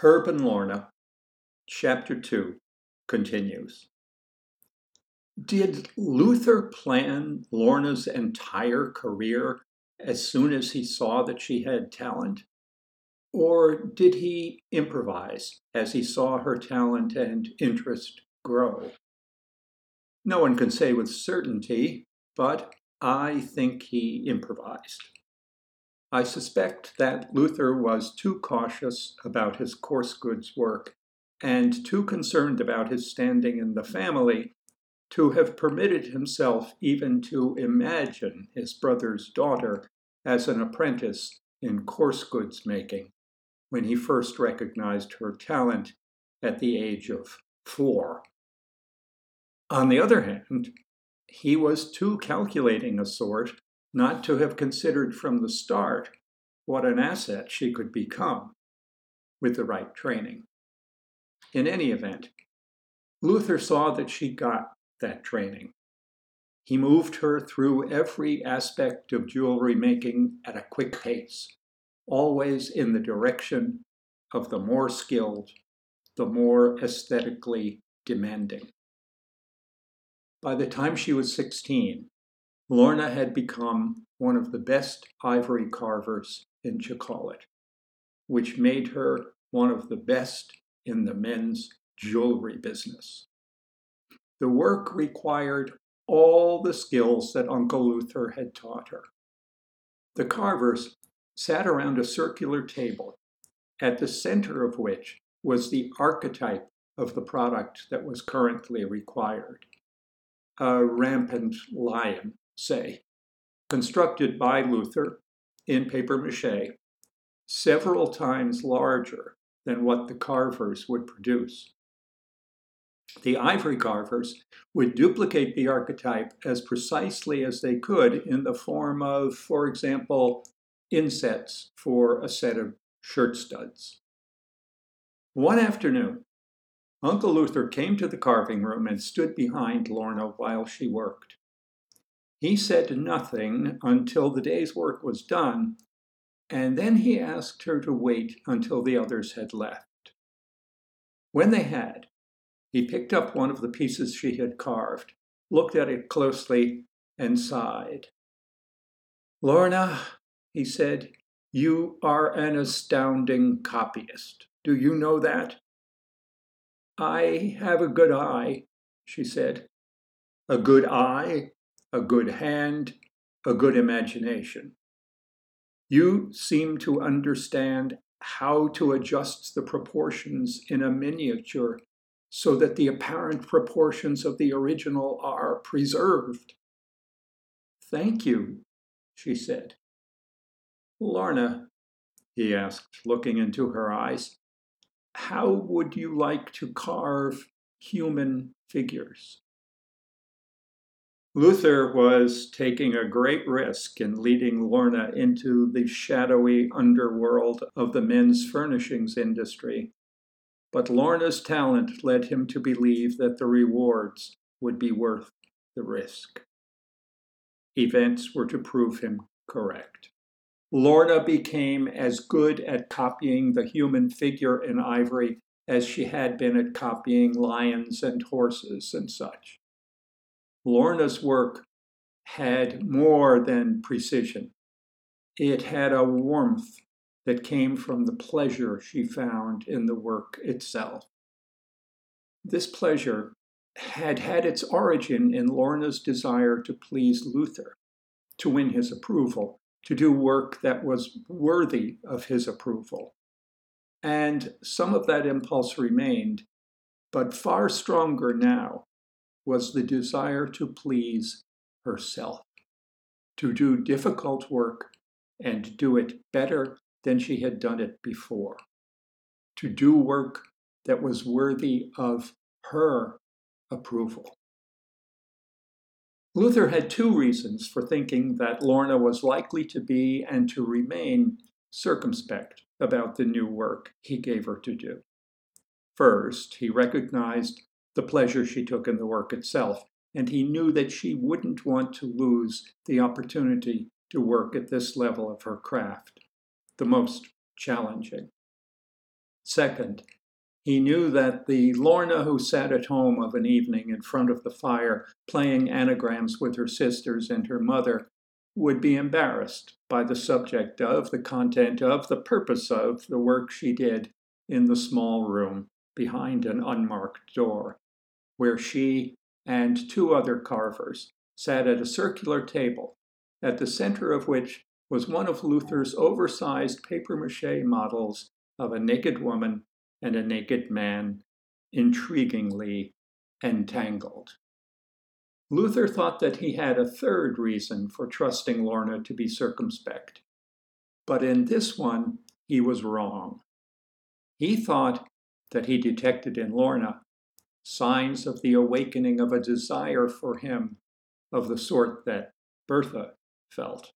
Herb and Lorna, Chapter 2 continues. Did Luther plan Lorna's entire career as soon as he saw that she had talent? Or did he improvise as he saw her talent and interest grow? No one can say with certainty, but I think he improvised. I suspect that Luther was too cautious about his coarse goods work and too concerned about his standing in the family to have permitted himself even to imagine his brother's daughter as an apprentice in coarse goods making when he first recognized her talent at the age of four. On the other hand, he was too calculating a sort not to have considered from the start what an asset she could become with the right training. In any event, Luther saw that she got that training. He moved her through every aspect of jewelry making at a quick pace, always in the direction of the more skilled, the more aesthetically demanding. By the time she was 16, Lorna had become one of the best ivory carvers in Chacallit, which made her one of the best in the men's jewelry business. The work required all the skills that Uncle Luther had taught her. The carvers sat around a circular table, at the center of which was the archetype of the product that was currently required a rampant lion say, constructed by Luther in paper mache, several times larger than what the carvers would produce. The ivory carvers would duplicate the archetype as precisely as they could in the form of, for example, insets for a set of shirt studs. One afternoon, Uncle Luther came to the carving room and stood behind Lorna while she worked. He said nothing until the day's work was done, and then he asked her to wait until the others had left. When they had, he picked up one of the pieces she had carved, looked at it closely, and sighed. Lorna, he said, you are an astounding copyist. Do you know that? I have a good eye, she said. A good eye? A good hand, a good imagination. You seem to understand how to adjust the proportions in a miniature so that the apparent proportions of the original are preserved. Thank you, she said. Lorna, he asked, looking into her eyes, how would you like to carve human figures? Luther was taking a great risk in leading Lorna into the shadowy underworld of the men's furnishings industry. But Lorna's talent led him to believe that the rewards would be worth the risk. Events were to prove him correct. Lorna became as good at copying the human figure in ivory as she had been at copying lions and horses and such. Lorna's work had more than precision. It had a warmth that came from the pleasure she found in the work itself. This pleasure had had its origin in Lorna's desire to please Luther, to win his approval, to do work that was worthy of his approval. And some of that impulse remained, but far stronger now was the desire to please herself, to do difficult work and do it better than she had done it before, to do work that was worthy of her approval. Luther had two reasons for thinking that Lorna was likely to be and to remain circumspect about the new work he gave her to do. First, he recognized the pleasure she took in the work itself, and he knew that she wouldn't want to lose the opportunity to work at this level of her craft, the most challenging. Second, he knew that the Lorna who sat at home of an evening in front of the fire playing anagrams with her sisters and her mother would be embarrassed by the subject of, the content of, the purpose of the work she did in the small room behind an unmarked door, where she and two other carvers sat at a circular table, at the center of which was one of Luther's oversized papier mache models of a naked woman and a naked man, intriguingly entangled. Luther thought that he had a third reason for trusting Lorna to be circumspect. But in this one, he was wrong. He thought that he detected in Lorna signs of the awakening of a desire for him of the sort that Bertha felt.